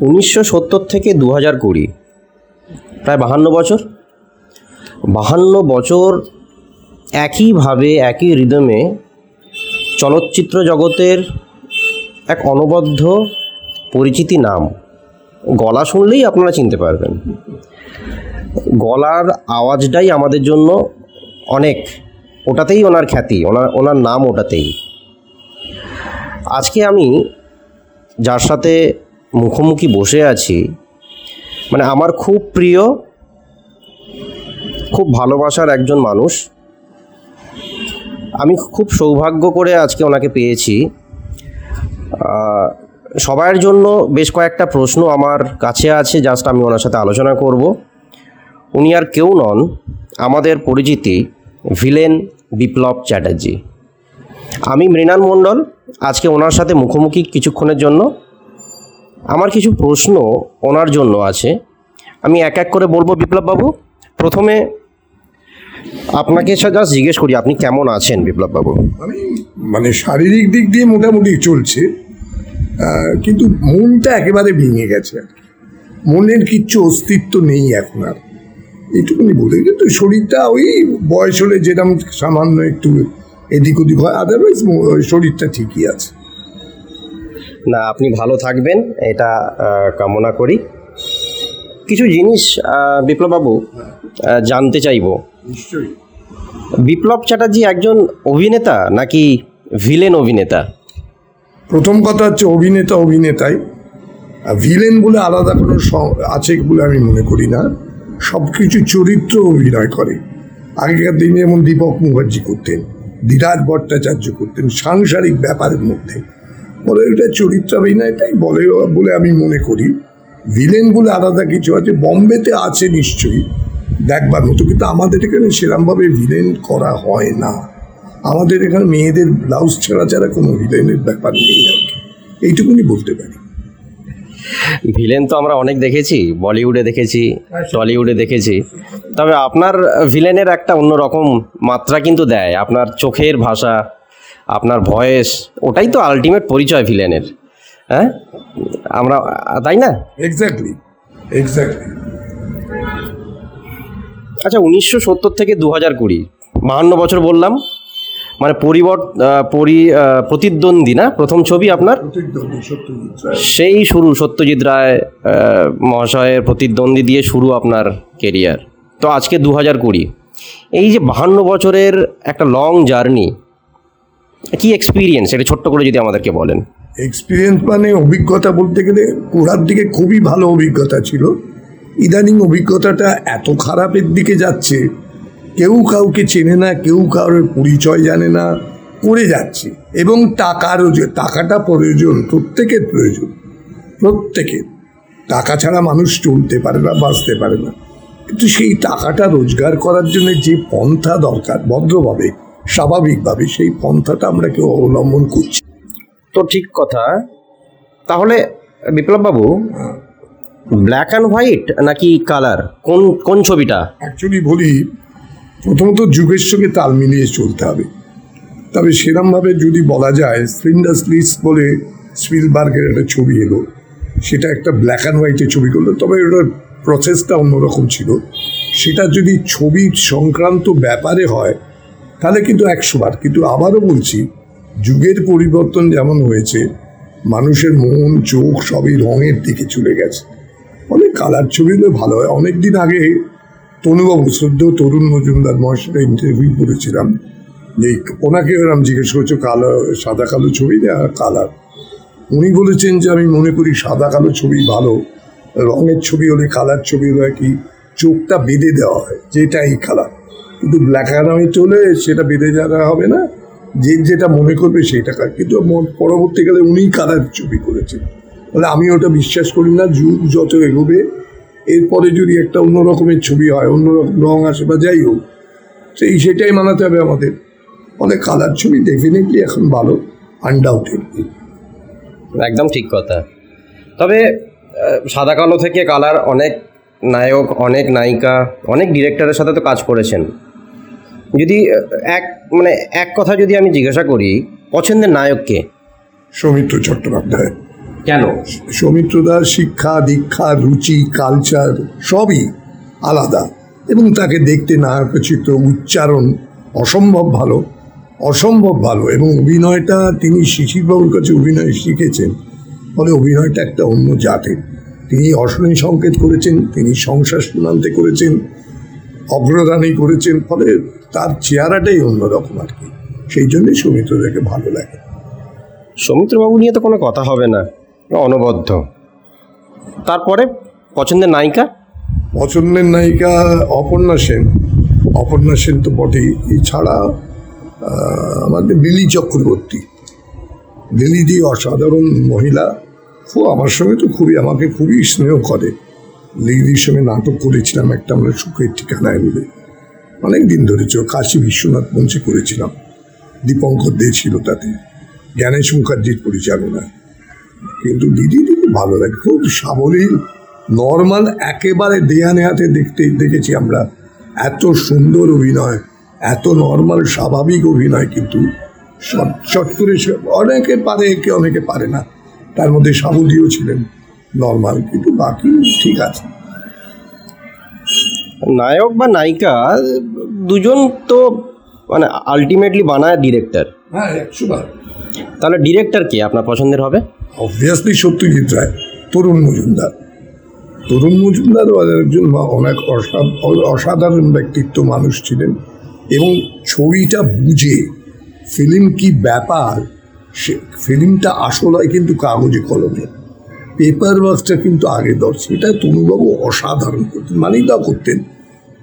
উনিশশো সত্তর থেকে দু হাজার কুড়ি। প্রায় বাহান্ন বছর। বাহান্ন বছর একইভাবে, একই রিদমে চলচ্চিত্র জগতের এক অনবদ্য পরিচিতি নাম। গলা শুনলেই আপনারা চিনতে পারবেন। গলার আওয়াজটাই আমাদের জন্য অনেক, ওটাতেই ওনার খ্যাতি, ওনার ওনার নাম ওটাতেই। আজকে আমি যার সাথে মুখোমুখি বসে আছি মানে আমার খুব প্রিয়, খুব ভালোবাসার একজন মানুষ। আমি খুব সৌভাগ্য করে আজকে ওনাকে পেয়েছি। সবার জন্য বেশ কয়েকটা প্রশ্ন আমার কাছে আছে জাস্ট আমি ওনার সাথে আলোচনা করব। উনি আর কেউ নন, আমাদের পরিচিতি ভিলেন বিপ্লব চ্যাটার্জি। আমি মৃণাল মণ্ডল, আজকে ওনার সাথে মুখোমুখি কিছুক্ষণের জন্য। আমার কিছু প্রশ্ন ওনার জন্য আছে। আমি এক এক করে বলব বিপ্লববাবু। প্রথমে আপনাকে জাস্ট জিজ্ঞেস করি, আপনি কেমন আছেন বিপ্লববাবু? আমি মানে শারীরিক দিক দিয়ে মোটামুটি চলছে কিন্তু মনটা একেবারে ভেঙে গেছে। মনের কিচ্ছু অস্তিত্ব নেই এখন আর। এইটুকুনি বলে, কিন্তু শরীরটা ওই বয়স হলে যেরকম সামান্য একটু এদিক ওদিক হয় আদারওয়াইজ শরীরটা ঠিকই আছে। না আপনি ভালো থাকবেন এটা কামনা করি। কিছু জিনিস বিপ্লববাবু জানতে চাইব। নিশ্চয়ই। বিপ্লব চ্যাটার্জি একজন অভিনেতা নাকি ভিলেন অভিনেতা? প্রথম কথা হচ্ছে অভিনেতা অভিনেতাই। ভিলেন বলে আলাদা কোনো আছে বলে আমি মনে করি না। সব কিছু চরিত্র অভিনয় করে। আগেকার দিনে যেমন দীপক মুখার্জি করতেন ধীরাজ ভট্টাচার্য করতেন সাংসারিক ব্যাপারের মধ্যে। বলে, এটা চরিত্র অভিনয়টাই বলে বলে, আমি মনে করি ভিলেন বলে আলাদা কিছু আছে, বম্বেতে আছে নিশ্চয়ই। দেখবার মতো কিন্তু আমাদের এখানে সেরমভাবে ভিলেন করা হয় না। আমাদের এখানে মেয়েদের ব্লাউজ ছাড়া ছাড়া কোনো ভিলেনের ব্যাপার নেই আর কি। এইটুকুনি বলতে পারি। ভিলেন তো আমরা অনেক দেখেছি, বলিউডে দেখেছি, টলিউডে দেখেছি। তবে আপনার ভিলেনের একটা অন্যরকম মাত্রা কিন্তু দেয়, আপনার চোখের ভাষা আপনার ভয়েস ওটাই তো আলটিমেট পরিচয় ভিলেনের হ্যাঁ? আমরা তাই না? এক্স্যাক্টলি এক্স্যাক্টলি আচ্ছা উনিশশো সত্তর থেকে দু হাজার কুড়ি বাহান্ন বছর বললাম মানে পরিবর্ত পরি প্রতিদ্বন্দ্বী না? প্রথম ছবি আপনার? সেই শুরু সত্যজিৎ রায় মহাশয়ের প্রতিদ্বন্দ্বী দিয়ে শুরু আপনার কেরিয়ার তো আজকে দু হাজার কুড়ি। এই যে বাহান্ন বছরের একটা লং জার্নি কি এক্সপিরিয়েন্স এটা ছোট্ট করে যদি আমাদেরকে বলেন। এক্সপিরিয়েন্স মানে অভিজ্ঞতা বলতে গেলে গোড়ার দিকে খুবই ভালো অভিজ্ঞতা ছিল। ইদানিং অভিজ্ঞতাটা এত খারাপের দিকে যাচ্ছে, কেউ কাউকে চেনে না, কেউ কারোর পরিচয় জানে না, করে যাচ্ছে। এবং টাকারও যে টাকাটা প্রয়োজন, প্রত্যেকের প্রয়োজন। প্রত্যেকের। টাকা ছাড়া মানুষ চলতে পারে না, বাঁচতে পারে না। কিন্তু সেই টাকাটা রোজগার করার জন্য যে পন্থা দরকার, ভদ্রভাবে স্বাভাবিকভাবে সেই পন্থাটা আমরা কেউ অবলম্বন করছি। তো ঠিক কথা। তাহলে বিপ্লববাবু ব্ল্যাক অ্যান্ড হোয়াইট নাকি কালার কোন কোন ছবিটা? অ্যাকচুয়ালি বলি প্রথমত যুগের সঙ্গে তাল মিলিয়ে চলতে হবে। তবে সেরমভাবে যদি বলা যায় স্প্লিন্ডার স্লিস বলে স্পিলবার্গের একটা ছবি এলো। সেটা একটা ব্ল্যাক অ্যান্ড হোয়াইটের ছবি করল তবে ওটার প্রসেসটা অন্যরকম ছিল। সেটা যদি ছবি সংক্রান্ত ব্যাপারে হয় তাহলে কিন্তু একশো বার। কিন্তু আবারও বলছি, যুগের পরিবর্তন যেমন হয়েছে, মানুষের মন, চোখ সবই রঙের দিকে চলে গেছে। অনেক কালার ছবিগুলো ভালো হয়। অনেক দিন আগে তনুবাবু শ্রদ্ধ তরুণ মজুমদার মহাশয় ইন্টারভিউ করেছিলাম। যে ওনাকে এরম জিজ্ঞেস করছ, কালো, সাদা কালো ছবি না কালার? উনি বলেছেন যে, আমি মনে করি সাদা কালো ছবি ভালো। রঙের ছবি হলে কালার ছবি হলে কি চোখটা বেঁধে দেওয়া হয় যেটা এই কালার। কিন্তু ব্ল্যাক হোয়াইট হলে সেটা বেঁধে যাওয়া হবে না। যে যেটা মনে করবে সেটা কার। কিন্তু পরবর্তীকালে উনিই কালার ছবি করেছেন। বলে আমি ওটা বিশ্বাস করি না, যুগ যত এগোবে, এরপরে যদি একটা অন্য রকমের ছবি হয়, অন্য রকম রং আসে বা যাই হোক, সেই সেটাই মানাতে হবে আমাদের। অনেক কালার ছবি ডেফিনেটলি এখন ভালো আনডাউটেডলি একদম ঠিক কথা। তবে সাদা কালো থেকে কালার অনেক নায়ক, অনেক নায়িকা, অনেক ডিরেক্টরের সাথে তো কাজ করেছেন। যদি এক মানে এক কথা যদি আমি জিজ্ঞাসা করি পছন্দের নায়ককে সৌমিত্র চট্টোপাধ্যায়। কেন? সৌমিত্রদার শিক্ষা দীক্ষা রুচি কালচার সবই আলাদা। এবং তাকে দেখতে নায়কচিত উচ্চারণ অসম্ভব ভালো অসম্ভব ভালো। এবং অভিনয়টা তিনি শিশিরবাবুর কাছে অভিনয় শিখেছেন। ফলে অভিনয়টা একটা অন্য জাতের। তিনি অশ্বিনী সংকেত করেছেন তিনি সংসার সীমান্তে করেছেন অগ্রদানী করেছেন ফলে তার চেহারাটাই অন্যরকম আর কি। সেই জন্যই সৌমিত্রদাকে ভালো লাগে। সৌমিত্রবাবু নিয়ে তো কোনো কথা হবে না অনবদ্য। তারপরে পছন্দের নায়িকা? পছন্দের নায়িকা অপর্ণা সেন। অপর্ণা সেন তো বটেই। এছাড়া আমাদের লিলি চক্রবর্তী। লিলিদি অসাধারণ মহিলা। ও আমার সঙ্গে তো খুবই আমাকে খুবই স্নেহ করে। লিলির সঙ্গে নাটক করেছিলাম একটা আমরা সুখের ঠিকানায় বলে। অনেক দিন ধরে ছিল, কাশী বিশ্বনাথ মঞ্চে করেছিলাম। দীপঙ্কর দে ছিল তাতে। জ্ঞানেশ মুখার্জির পরিচালনায় কিন্তু দিদি দিদি ভালো লাগে, খুব সাবলীল, নর্মাল, একেবারে দেয়া নেহাতে দেখতে দেখেছি আমরা। এত সুন্দর অভিনয়, এত নর্মাল, স্বাভাবিক অভিনয় কিন্তু শট শট করে অনেকে পারে কে অনেকে পারে না। তার মধ্যে সাবুদিও ছিলেন। নর্মাল কিন্তু বাকি ঠিক আছে। নায়ক বা নায়িকা দুজন তো মানে আলটিমেটলি বানায় ডিরেক্টর হ্যাঁ তাহলে ডিরেক্টর কে আপনার পছন্দের হবে? অবভিয়াসলি সত্যজিৎ রায় তরুণ মজুমদার। তরুণ মজুমদার একজন অনেক অসা- অসাধারণ ব্যক্তিত্ব মানুষ ছিলেন এবং ছবিটা বুঝে ফিল্ম কি ব্যাপার সে ফিল্মটা আসল কিন্তু কাগজে কলমে পেপার ওয়ার্কটা কিন্তু আগে দর। সেটা তনুবাবু অসাধারণ করতেন মানিকদা করতেন।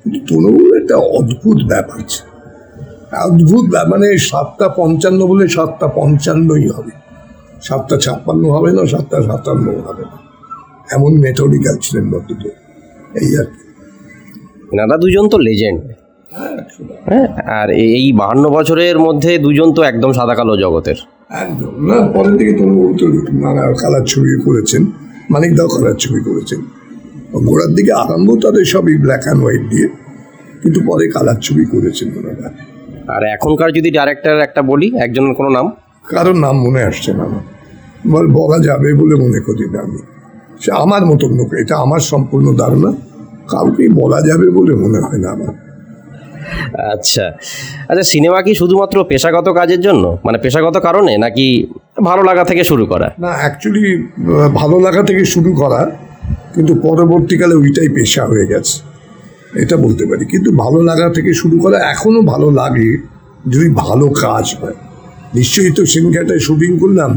কিন্তু তনুবাবুর একটা অদ্ভুত ব্যাপার অদ্ভুত মানে সাতটা পঞ্চান্ন বলে সাতটা পঞ্চান্নই হবে। সাতটা ছাপ্পান্ন হবে না সাতটা সাতান্ন হবে না। এমন মেথডিক্যাল ছিলেন বদ্ধ এই আর কি। এনারা দুজন তো লেজেন্ড হ্যাঁ আর এই বাহান্ন বছরের মধ্যে দুজন তো একদম সাদা কালো জগতের। একদম। না পরের দিকে তনু তো নানা কালার ছবি করেছেন মানিক দাও কালার ছবি করেছেন। গোড়ার দিকে আরম্ভ তাদের সবই ব্ল্যাক অ্যান্ড হোয়াইট দিয়ে কিন্তু পরে কালার ছবি করেছেন ওনারা। আর এখনকার যদি ডাইরেক্টর একটা বলি একজনের কোনো নাম? কারোর নাম মনে আসছে না আমার। বল বলা যাবে বলে মনে করি না আমি। সে আমার মতন লোক এটা আমার সম্পূর্ণ ধারণা। কাউকেই বলা যাবে বলে মনে হয় না আমার। আচ্ছা। আচ্ছা সিনেমা কি শুধুমাত্র পেশাগত কাজের জন্য? মানে পেশাগত কারণে নাকি ভালো লাগা থেকে শুরু করা? না অ্যাকচুয়ালি ভালো লাগা থেকে শুরু করা, কিন্তু পরবর্তীকালে ওইটাই পেশা হয়ে গেছে। এটা বলতে পারি। কিন্তু ভালো লাগা থেকে শুরু করা এখনও ভালো লাগে যদি ভালো কাজ হয়। নিশ্চয়ই তো সিনঘাটায় শুটিং করলাম।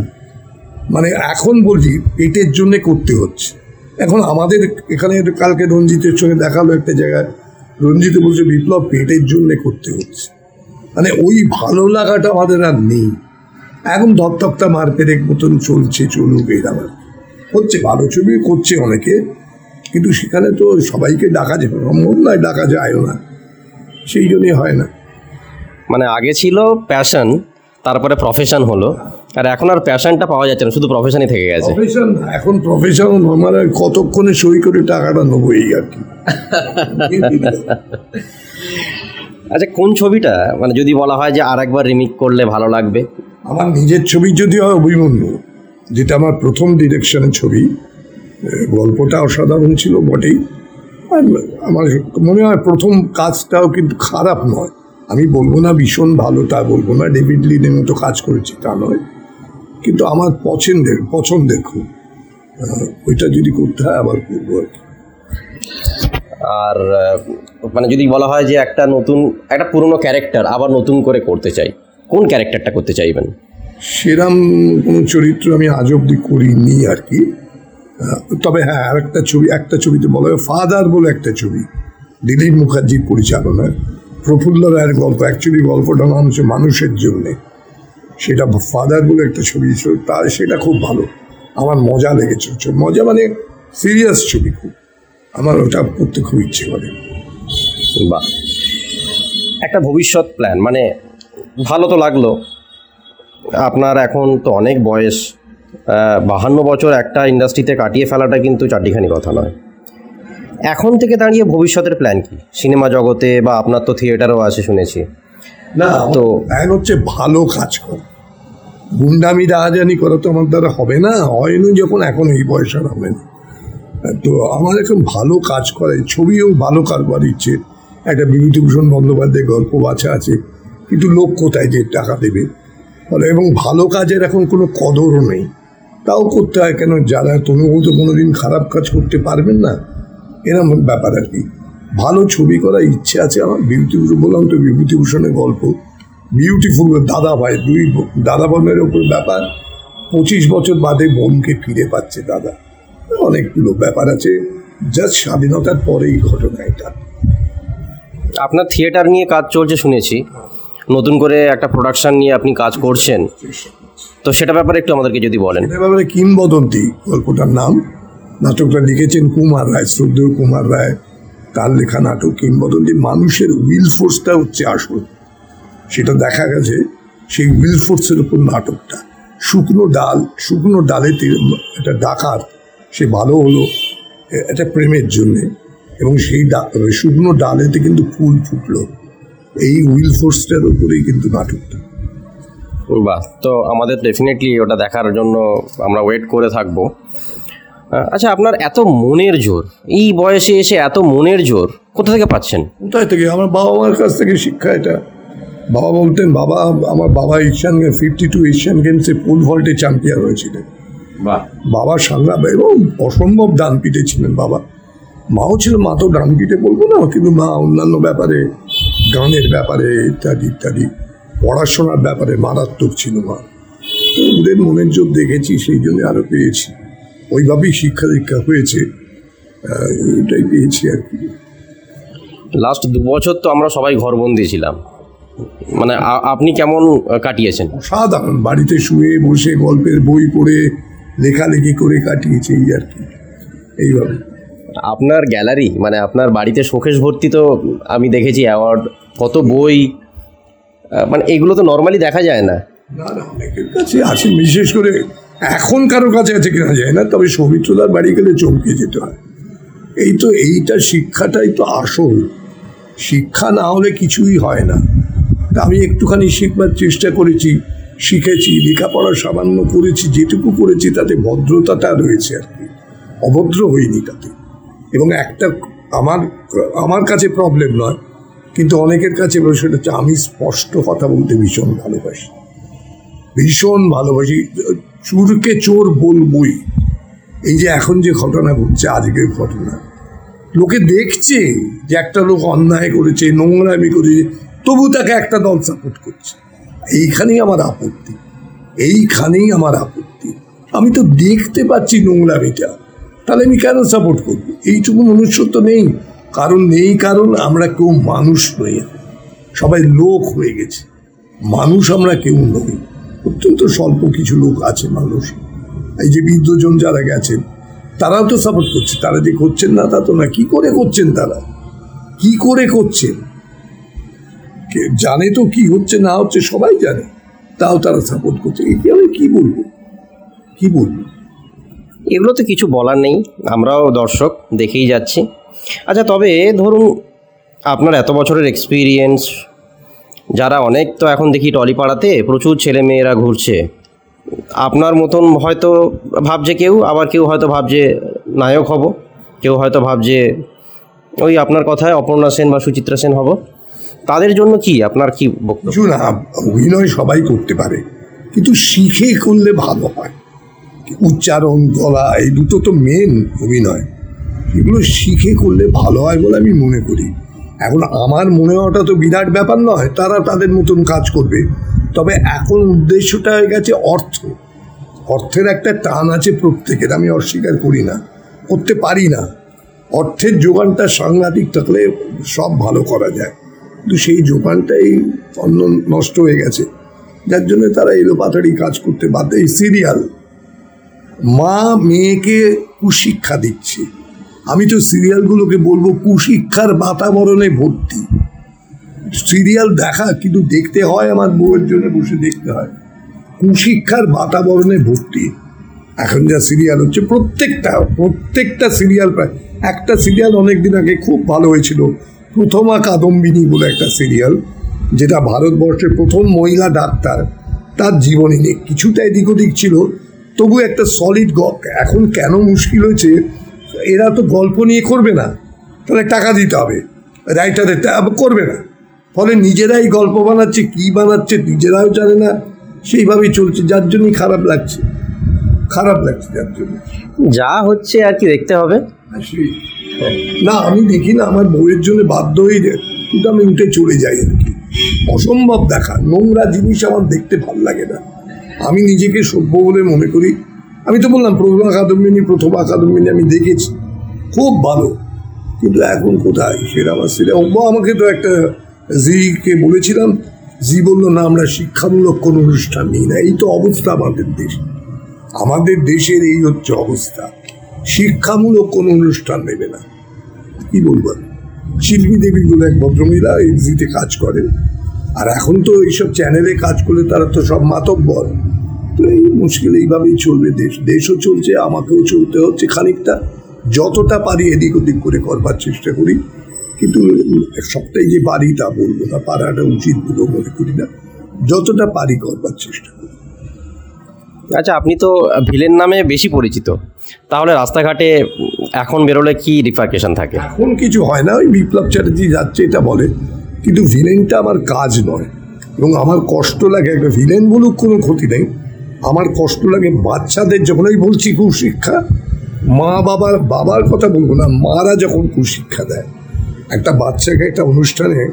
মানে এখন বলি পেটের জন্যে করতে হচ্ছে। এখন আমাদের এখানে কালকে রঞ্জিতের সঙ্গে দেখাল একটা জায়গায়। রঞ্জিত বলছে, বিপ্লব, পেটের জন্যে করতে হচ্ছে। মানে ওই ভালো লাগাটা আমাদের আর নেই। এখন ধপধপটা মারপেরেক মতন চলছে, চলুক আমার হচ্ছে, ভালো ছবি করছে অনেকে, কিন্তু সেখানে তো সবাইকে ডাকা যায় সম্ভব নয় ডাকা যায়ও না। সেই জন্যই হয় না। মানে আগে ছিল প্যাশন তারপরে প্রফেশন হলো। আর এখন আর প্যাশনটা পাওয়া যাচ্ছে না শুধু প্রফেশনই থেকে গেছে। প্রফেশন এখন প্রফেশন আমার কতক্ষণে সই করে টাকাটা নেব এই আর কি। আচ্ছা কোন ছবিটা? মানে যদি বলা হয় যে আর একবার রিমিক করলে ভালো লাগবে। আমার নিজের ছবি যদি হয় অভিমন্যু যেটা আমার প্রথম ডিরেকশনের ছবি গল্পটা অসাধারণ ছিল বটেই। আর আমার মনে হয় প্রথম কাজটাও কিন্তু খারাপ নয়। আমি বলব না ভীষণ ভালো তা বলব না ডেভিড লিনের মতো কাজ করেছি তা নয়। কিন্তু আমার পছন্দের পছন্দের খুব। ওইটা যদি করতে হয় আবার করব আর কি। আর মানে যদি বলা হয় যে একটা নতুন একটা পুরনো ক্যারেক্টার আবার নতুন করে করতে চাই কোন ক্যারেক্টারটা করতে চাইবেন? সেরাম কোনো চরিত্র আমি আজ অব্দি করিনি আর কি। তবে হ্যাঁ আর একটা ছবি একটা ছবিতে বলা হয় ফাদার বলে একটা ছবি দিলীপ মুখার্জির পরিচালনায়। প্রফুল্ল রায়ের গল্প অ্যাকচুয়ালি গল্পটা নাম হচ্ছে মানুষের জন্যে। সেটা ফাদার বলে একটা ছবি ছিল তা সেটা খুব ভালো। আমার মজা লেগেছে মজা মানে সিরিয়াস ছবি খুব। আমার ওটা করতে খুব ইচ্ছে করে। বাহ। একটা ভবিষ্যৎ প্ল্যান মানে ভালো তো লাগল। আপনার এখন তো অনেক বয়স। বাহান্ন বছর একটা ইন্ডাস্ট্রিতে কাটিয়ে ফেলাটা কিন্তু চারটিখানি কথা নয়। এখন থেকে দাঁড়িয়ে ভবিষ্যতের প্ল্যান কি? সিনেমা জগতে বা আপনার তো থিয়েটারও আছে শুনেছি। না তো- তো হচ্ছে ভালো কাজ কর। গুন্ডামি রাহাজানি করা তো আমার দ্বারা হবে না হয়নি যখন এখন এই বয়সে আর হবে না। তো আমার এখন ভালো কাজ করে ছবিও ভালো কারবার ইচ্ছে একটা বিভূতিভূষণ বন্দ্যোপাধ্যায় গল্প বাছা আছে কিন্তু লোক কোথায় যে টাকা দেবে? এবং ভালো কাজের এখন কোনো কদরও নেই। তাও করতে হয় কেন? যারা তনুও তো কোনোদিন খারাপ কাজ করতে পারবেন না। এরকম ব্যাপার আর কি। ভালো ছবি করার ইচ্ছে আছে আমার। বিভূতিভূষণ বললাম তো বিভূতিভূষণের গল্প। বিউটিফুল দাদা ভাই দুই দাদা বোনের ওপর ব্যাপার। পঁচিশ বছর বাদে বোনকে ফিরে পাচ্ছে দাদা। অনেকগুলো ব্যাপার আছে জাস্ট স্বাধীনতার পরেই ঘটনা এটা। আপনার থিয়েটার নিয়ে কাজ চলছে শুনেছি। নতুন করে একটা প্রোডাকশন নিয়ে আপনি কাজ করছেন। তো সেটা ব্যাপারে একটু আমাদেরকে যদি বলেন। এটা ব্যাপারে কিংবদন্তি গল্পটার নাম। নাটকটা লিখেছেন কুমার রায় শ্রদ্ধেয় কুমার রায়। তার লেখা নাটক কিংবদন্তি মানুষের উইল ফোর্সটা হচ্ছে আসল। সেটা দেখা গেছে সেই উইল ফোর্সের উপর নাটকটা। শুকনো ডাল, শুকনো ডালেতে একটা ডাকাত, সে ভালো হলো একটা প্রেমের জন্যে এবং সেই ডা- শুকনো ডালেতে কিন্তু ফুল ফুটলো। এই উইল ফোর্সটার উপরেই কিন্তু নাটকটা। বাহ, তো আমাদের ডেফিনেটলি ওটা দেখার জন্য আমরা ওয়েট করে থাকব। আচ্ছা আপনার এত মনের জোর এই বয়সে এসে এত মনের জোর কোথা থেকে পাচ্ছেন? কোথায় থেকে? আমার বাবা মার কাছ থেকে শিক্ষা এটা। বাবা বলতেন বাবা আমার বাবা Asian game fifty two Asian গেমসে পোল ভল্টে চ্যাম্পিয়ন হয়েছিলেন। বাহ। বাবা সাংগ্রাম এবং অসম্ভব ডান পিটে ছিলেন বাবা। মাও ছিল মা তো ডান পিটে বলব না কিন্তু মা অন্যান্য ব্যাপারে গানের ব্যাপারে ইত্যাদি ইত্যাদি পড়াশোনার ব্যাপারে মারাত্মক ছিল মা। তো ওদের মনের জোর দেখেছি সেই জন্য আরও পেয়েছি। ওইভাবেই শিক্ষা দীক্ষা হয়েছে এটাই পেয়েছি আর কি। লাস্ট দু বছর তো আমরা সবাই ঘরবন্দি ছিলাম। মানে আপনি কেমন কাটিয়েছেন? সাধারণ বাড়িতে শুয়ে বসে গল্পের বই পড়ে লেখালেখি করে কাটিয়েছে এই আর কি এইভাবে। আপনার গ্যালারি মানে আপনার বাড়িতে শোকেশ ভর্তি তো আমি দেখেছি অ্যাওয়ার্ড কত বই মানে এগুলো তো নর্মালি দেখা যায় না। না না অনেকের কাছে আছে বিশেষ করে এখন কারও কাছে আছে কিনা যায় না, তবে সৌমিত্রদার বাড়ি গেলে চমকে যেতে হয়। এই তো এইটা শিক্ষাটাই তো আসল। শিক্ষা না হলে কিছুই হয় না। আমি একটুখানি শিখবার চেষ্টা করেছি, শিখেছি, লেখাপড়া সামান্য করেছি, যেটুকু করেছি তাতে ভদ্রতাটা রয়েছে আর কি। অভদ্র হইনি তাতে। এবং একটা আমার আমার কাছে প্রবলেম নয়, কিন্তু অনেকের কাছে সেটা হচ্ছে আমি স্পষ্ট কথা বলতে ভীষণ ভালোবাসি। ভীষণ ভালোবাসি। চোরকে চোর বলবই। এই যে এখন যে ঘটনা ঘটছে, আজকের ঘটনা। লোকে দেখছে যে একটা লোক অন্যায় করেছে, নোংরামি করেছে, তবু তাকে একটা দল সাপোর্ট করছে। এইখানেই আমার আপত্তি। এইখানেই আমার আপত্তি। আমি তো দেখতে পাচ্ছি নোংরামিটা। তাহলে আমি কেন সাপোর্ট করব? এইটুকু মনুষ্যত্ব নেই। কারণ নেই কারণ আমরা কেউ মানুষ নই। সবাই লোক হয়ে গেছে। মানুষ আমরা কেউ নই। অত্যন্ত স্বল্প কিছু লোক আছে মানুষ। এই যে বৃদ্ধজন যারা গেছেন, তারাও তো সাপোর্ট করছে। তারা যে করছেন না, তা তো না। কি করে করছেন তারা? কি করে করছেন? জানে তো কি হচ্ছে, না হচ্ছে সবাই জানে। তাও তারা সাপোর্ট করছে। একে আমি কি বলব? কি বলব? এগুলো তো কিছু বলার নেই। আমরাও দর্শক, দেখেই যাচ্ছি। আচ্ছা তবে ধরুন, আপনার এত বছরের এক্সপিরিয়েন্স যারা অনেক তো এখন দেখি টলিপাড়াতে প্রচুর ছেলে মেয়েরা ঘুরছে। আপনার মতন হয়তো ভাবছে কেউ, আবার কেউ হয়তো ভাবছে নায়ক হব। কেউ হয়তো ভাবছে ওই আপনার কথায় অপর্ণা সেন বা সুচিত্রা সেন হব। তাদের জন্য কি? আপনার কি কিছু না অভিনয় সবাই করতে পারে, কিন্তু শিখে করলে ভালো হয়। উচ্চারণ, গলা, এই দুটো তো মেন অভিনয়। এগুলো শিখে করলে ভালো হয় বলে আমি মনে করি। এখন আমার মনে হওয়াটা তো বিরাট ব্যাপার নয়, তারা তাদের মতন কাজ করবে। তবে এখন উদ্দেশ্যটা হয়ে গেছে অর্থ। অর্থের একটা টান আছে প্রত্যেকের, আমি অস্বীকার করি না, করতে পারি না। অর্থের যোগানটা সাংঘাতিক থাকলে সব ভালো করা যায়। কিন্তু সেই যোগানটাই অন্য নষ্ট হয়ে গেছে। যার জন্য তারা এলো পাতাড়ি কাজ করতে বাধ্য। এই সিরিয়াল মা মেয়েকে কুশিক্ষা দিচ্ছে। আমি তো সিরিয়ালগুলোকে বলব কুশিক্ষার বাতাবরণে ভর্তি। সিরিয়াল দেখা, কিন্তু দেখতে হয় আমার বউয়ের জন্য, বসে দেখতে হয়। কুশিক্ষার বাতাবরণে ভর্তি। এখন যা সিরিয়াল হচ্ছে, প্রত্যেকটা প্রত্যেকটা সিরিয়াল প্রায়, একটা সিরিয়াল অনেক দিন আগে খুব ভালো হয়েছিল, প্রথমা কাদম্বিনী বলে একটা সিরিয়াল, যেটা ভারতবর্ষের প্রথম মহিলা ডাক্তার। তার জীবনী নিয়ে কিছুটা এদিক ওদিক ছিল তবু একটা সলিড এখন কেন মুশকিল হয়েছে এরা তো গল্প নিয়ে করবে না। তাহলে টাকা দিতে হবে রাইটারদের করবে না। ফলে নিজেরাই গল্প বানাচ্ছে কি বানাচ্ছে নিজেরাও জানে না। সেইভাবেই চলছে যার জন্যই খারাপ লাগছে। খারাপ লাগছে যার জন্য। যা হচ্ছে আর কি দেখতে হবে। না আমি দেখি না আমার বউয়ের জন্য বাধ্য হয়ে যায় কিন্তু আমি উঠে চলে যাই আর কি। অসম্ভব দেখা নোংরা জিনিস আমার দেখতে ভালো লাগে না। আমি নিজেকে সভ্য বলে মনে করি আমি তো বললাম প্রথম আকাদমিনী প্রথম আকাদমিনী আমি দেখেছি। খুব ভালো। কিন্তু এখন কোথায়? আমার সেটা আমাকে তো একটা জিকে বলেছিলাম। জি বলল, না, আমরা শিক্ষামূলক কোনো অনুষ্ঠান নিই না। এই তো অবস্থা আমাদের দেশ। আমাদের দেশের এই হচ্ছে অবস্থা। শিক্ষামূলক কোনো অনুষ্ঠান নেবে না। কি বলব? শিল্পী দেবী বলে এক ভদ্রমহিলা এনজিতে কাজ করেন। আর এখন তো এইসব চ্যানেলে কাজ করলে তারা তো সব মাতব্বর। তো এই মুশকিল এইভাবেই চলবে। দেশ দেশও চলছে আমাকেও চলতে হচ্ছে খানিকটা। যতটা পারি এদিক ওদিক করে করবার চেষ্টা করি। কিন্তু সবটাই যে পারি তা বলব না পারাটা উচিত বলেও মনে করি না। যতটা পারি করবার চেষ্টা করি। আচ্ছা আপনি তো ভিলেন নামে বেশি পরিচিত। তাহলে রাস্তাঘাটে এখন বেরোলে কি রিফার্কেশন থাকে? এখন কিছু হয় না ওই বিপ্লব চ্যাটার্জি যাচ্ছে এটা বলে। কিন্তু ভিলেনটা আমার কাজ নয়। এবং আমার কষ্ট লাগে একটা ভিলেন বলুক কোনো ক্ষতি নেই। আমার কষ্ট লাগে বাচ্চাদের যখন আমি বলছি কুশিক্ষা, মা বাবার বাবার কথা বলব না, মারা যখন কুশিক্ষা দেয়, একটা বাচ্চাকে একটা অনুষ্ঠানে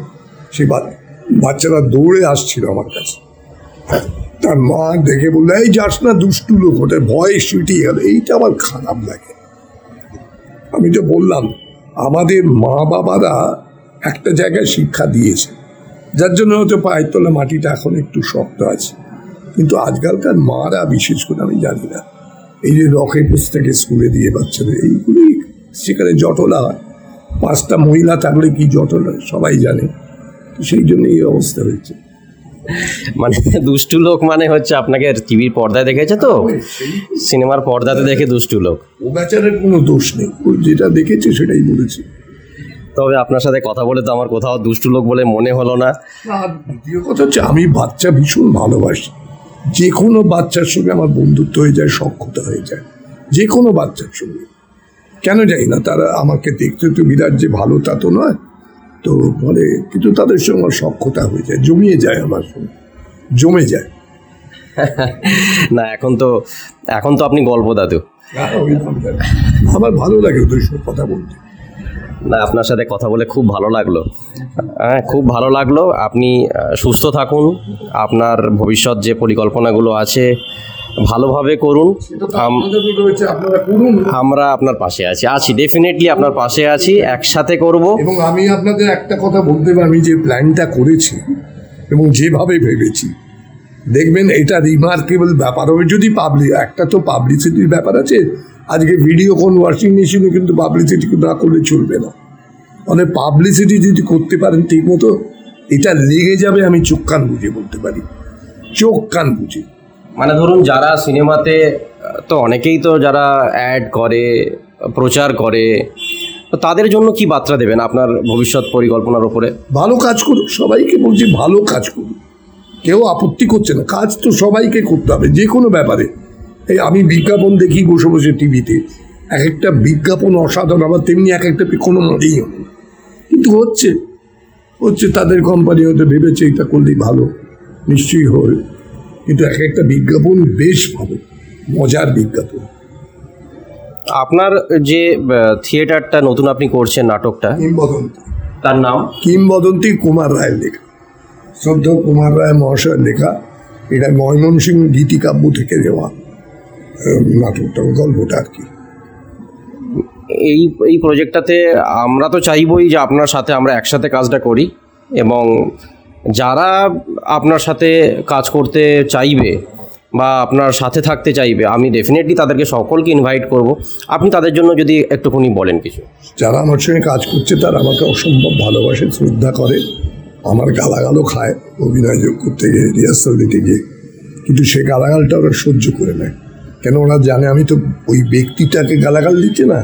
বা- বাচ্চারা দৌড়ে আসছিল আমার কাছে। তার মা দেখে বলল, এই যাস না দুষ্টু লোক ওটা ভয় সুইটি গেল, এইটা আমার খারাপ লাগে। আমি তো বললাম, আমাদের মা বাবারা একটা জায়গায় শিক্ষা দিয়েছে, যার জন্য হয়তো পায়ের তলা মাটিটা এখন একটু শক্ত আছে। কিন্তু আজকালকার মারা বিশেষ করে আমি জানি না। এই যে রকে পুস্তকে স্কুলে দিয়ে বাচ্চাদের এইগুলি সেখানে জটলা হয় পাঁচটা মহিলা থাকলে কি জটলা সবাই জানে। সেই জন্য এই অবস্থা হয়েছে। মানে দুষ্টু লোক মানে হচ্ছে আপনাকে টিভির পর্দায় দেখেছে তো? সিনেমার পর্দাতে দেখে দুষ্টু লোক। ও বেচারের কোনো দোষ নেই। ও যেটা দেখেছে সেটাই বলেছে। তবে আপনার সাথে কথা বলে তো আমার কোথাও দুষ্টু লোক বলে মনে হলো না দ্বিতীয় কথা হচ্ছে আমি বাচ্চা ভীষণ ভালোবাসি। যে কোনো বাচ্চার সঙ্গে আমার বন্ধুত্ব হয়ে যায় সক্ষতা হয়ে যায়। যে কোনো বাচ্চার সঙ্গে। কেন যাই না তারা আমাকে দেখতে তো বিরাট যে ভালো তা তো নয়। তো বলে কিন্তু তাদের সঙ্গে আমার সক্ষতা হয়ে যায় জমিয়ে যায় আমার সঙ্গে। জমে যায়। না এখন তো এখন তো আপনি গল্প দাদু আমার ভালো লাগে ওদের সঙ্গে কথা বলতে। না আপনার সাথে কথা বলে খুব ভালো লাগল। হ্যাঁ খুব ভালো লাগল। আপনি সুস্থ থাকুন। আপনার ভবিষ্যৎ যে পরিকল্পনাগুলো আছে, ভালোভাবে করুন। আমরা আপনার পাশে আছি। আছি ডেফিনেটলি আপনার পাশে আছি। একসাথে করব। এবং আমি আপনাদের একটা কথা বলতে পারি, যে প্ল্যানটা করেছি এবং যেভাবে ভেবেছি। দেখবেন, এটা রিমার্কেবল ব্যাপার হবে। যদি পাবলিক একটা তো পাবলিসিটির ব্যাপার আছে আজকে ভিডিও কোন ওয়াশিং মেশিনে কিন্তু পাবলিসিটি না করলে চলবে না। মানে পাবলিসিটি যদি করতে পারেন ঠিক মতো এটা লেগে যাবে আমি চোখ কান বুঝে বলতে পারি। চোখ কান বুঝে। মানে ধরুন যারা সিনেমাতে তো অনেকেই তো যারা অ্যাড করে প্রচার করে তো তাদের জন্য কি বার্তা দেবেন আপনার ভবিষ্যৎ পরিকল্পনার উপরে? ভালো কাজ করুক সবাইকে বলছি ভালো কাজ করুক। কেউ আপত্তি করছে না কাজ তো সবাইকে করতে হবে যে কোনো ব্যাপারে। আমি বিজ্ঞাপন দেখি বসে বসে টিভিতে। এক একটা বিজ্ঞাপন অসাধারণ আবার তেমনি এক একটা কোনো মনেই হবে না। কিন্তু হচ্ছে হচ্ছে তাদের কোম্পানি হয়তো ভেবেছে এটা করলেই ভালো নিশ্চয়ই হবে। কিন্তু এক একটা বিজ্ঞাপন বেশ ভালো মজার বিজ্ঞাপন। আপনার যে থিয়েটারটা নতুন আপনি করছেন নাটকটা কিংবদন্তি। তার নাম? কিংবদন্তি কুমার রায়ের লেখা। শ্রদ্ধ কুমার রায় মহাশয়ের লেখা। এটা ময়মনসিংহ গীতিকাব্য থেকে দেওয়া। নাটকটা গল্পটা আর কি। এই এই প্রজেক্টটাতে আমরা তো চাইবই যে আপনার সাথে আমরা একসাথে কাজটা করি এবং যারা আপনার সাথে কাজ করতে চাইবে বা আপনার সাথে থাকতে চাইবে আমি ডেফিনেটলি তাদেরকে সকলকে ইনভাইট করব। আপনি তাদের জন্য যদি একটুখানি বলেন কিছু। যারা আমার সঙ্গে কাজ করছে তারা আমাকে অসম্ভব ভালোবাসে শ্রদ্ধা করে আমার গালাগালও খায় অভিনয় যোগ করতে গিয়ে রিহার্সাল দিতে গিয়ে। কিন্তু সে গালাগালটা ওরা সহ্য করে নেয়। কেন ওরা জানে? আমি তো ওই ব্যক্তিটাকে গালাগাল দিচ্ছে না।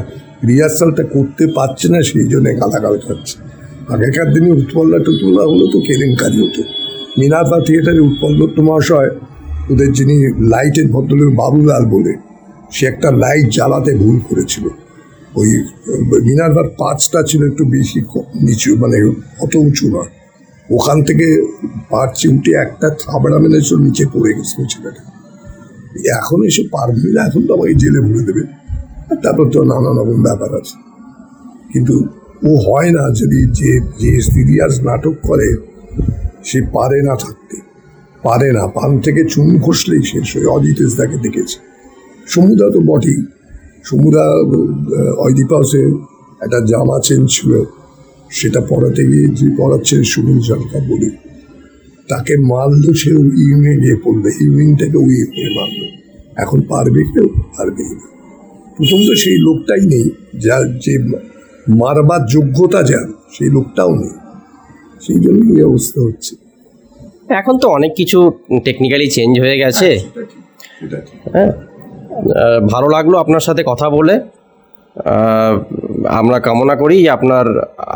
রিহার্সালটা করতে পারছে না, সেই জন্য গালাগাল খাচ্ছে। আগেকার দিনে উৎপল্লা টুৎপল্লা হলো তো কেলেঙ্কারি হতো। মিনারপা থিয়েটারে উৎপল দত্ত মহাশয় ওদের যিনি লাইটের ভদ্রলোক বাবুলাল বলে, সে একটা লাইট জ্বালাতে ভুল করেছিল। ওই মিনারভার পাঁচটা ছিল একটু বেশি নিচু মানে অত উঁচু নয়। ওখান থেকে পাঁচ উঠে একটা থাবড়া মেরেছিল, নিচে পড়ে গেছিল ছেলেটা। এখন এসে পারবে না, এখন তো আমাকে জেলে ভরে দেবে। তারপর তো নানা রকম ব্যাপার আছে। কিন্তু ও হয় না যদি যে যে সিরিয়াস নাটক করে, সে পারে না থাকতে। পারে না, পান থেকে চুন খসলেই শেষ হয়ে অজিতেশ তাকে দেখেছে। সমুদা তো বটেই। সমুদা অয়দীপ হাউসে একটা জামা চেঞ্জ ছিল। সেটা পরাতে গিয়ে যে পড়াচ্ছেন সুনীল সরকার বলে। তাকে মারলো সে উইংয়ে গিয়ে পড়বে উইংটাকে উইং হয়ে মারলো। এখন পারবে কেউ? পারবেই না। প্রথম তো সেই লোকটাই নেই যার যে মারবার যোগ্যতা যার সেই লোকটাও নেই। সেই জন্য এই অবস্থা হচ্ছে। এখন তো অনেক কিছু টেকনিক্যালি চেঞ্জ হয়ে গেছে। ঠিক হ্যাঁ। ভালো লাগল আপনার সাথে কথা বলে। আমরা কামনা করি আপনার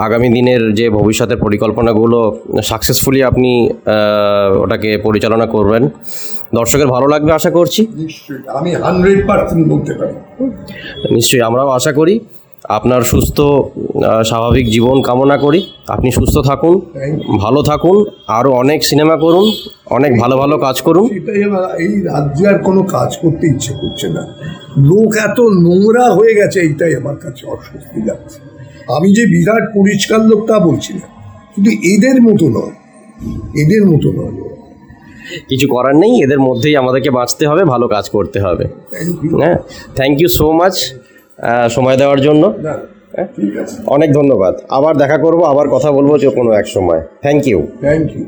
আগামী দিনের যে ভবিষ্যতের পরিকল্পনাগুলো সাকসেসফুলি আপনি ওটাকে পরিচালনা করবেন। দর্শকের ভালো লাগবে আশা করছি। নিশ্চয়ই আমি হান্ড্রেড পার্সেন্ট বলতে পারি। নিশ্চয়ই আমরাও আশা করি। আপনার সুস্থ স্বাভাবিক জীবন কামনা করি। আপনি সুস্থ থাকুন ভালো থাকুন আরও অনেক সিনেমা করুন অনেক ভালো ভালো কাজ করুন। আমার এই রাজ্যে আর কোনো কাজ করতে ইচ্ছে করছে না। লোক এত নোংরা হয়ে গেছে এইটাই আমার কাছে অস্বস্তি লাগছে। আমি যে বিরাট পরিষ্কার লোক তা বলছি না। কিন্তু এদের মতো নয় এদের মতো নয়। কিছু করার নেই এদের মধ্যেই আমাদেরকে বাঁচতে হবে ভালো কাজ করতে হবে। হ্যাঁ থ্যাংক ইউ সো মাচ সময় দেওয়ার জন্য। আছে। অনেক ধন্যবাদ। আবার দেখা করব আবার কথা বলব যে কোনো এক সময়। Thank you thank you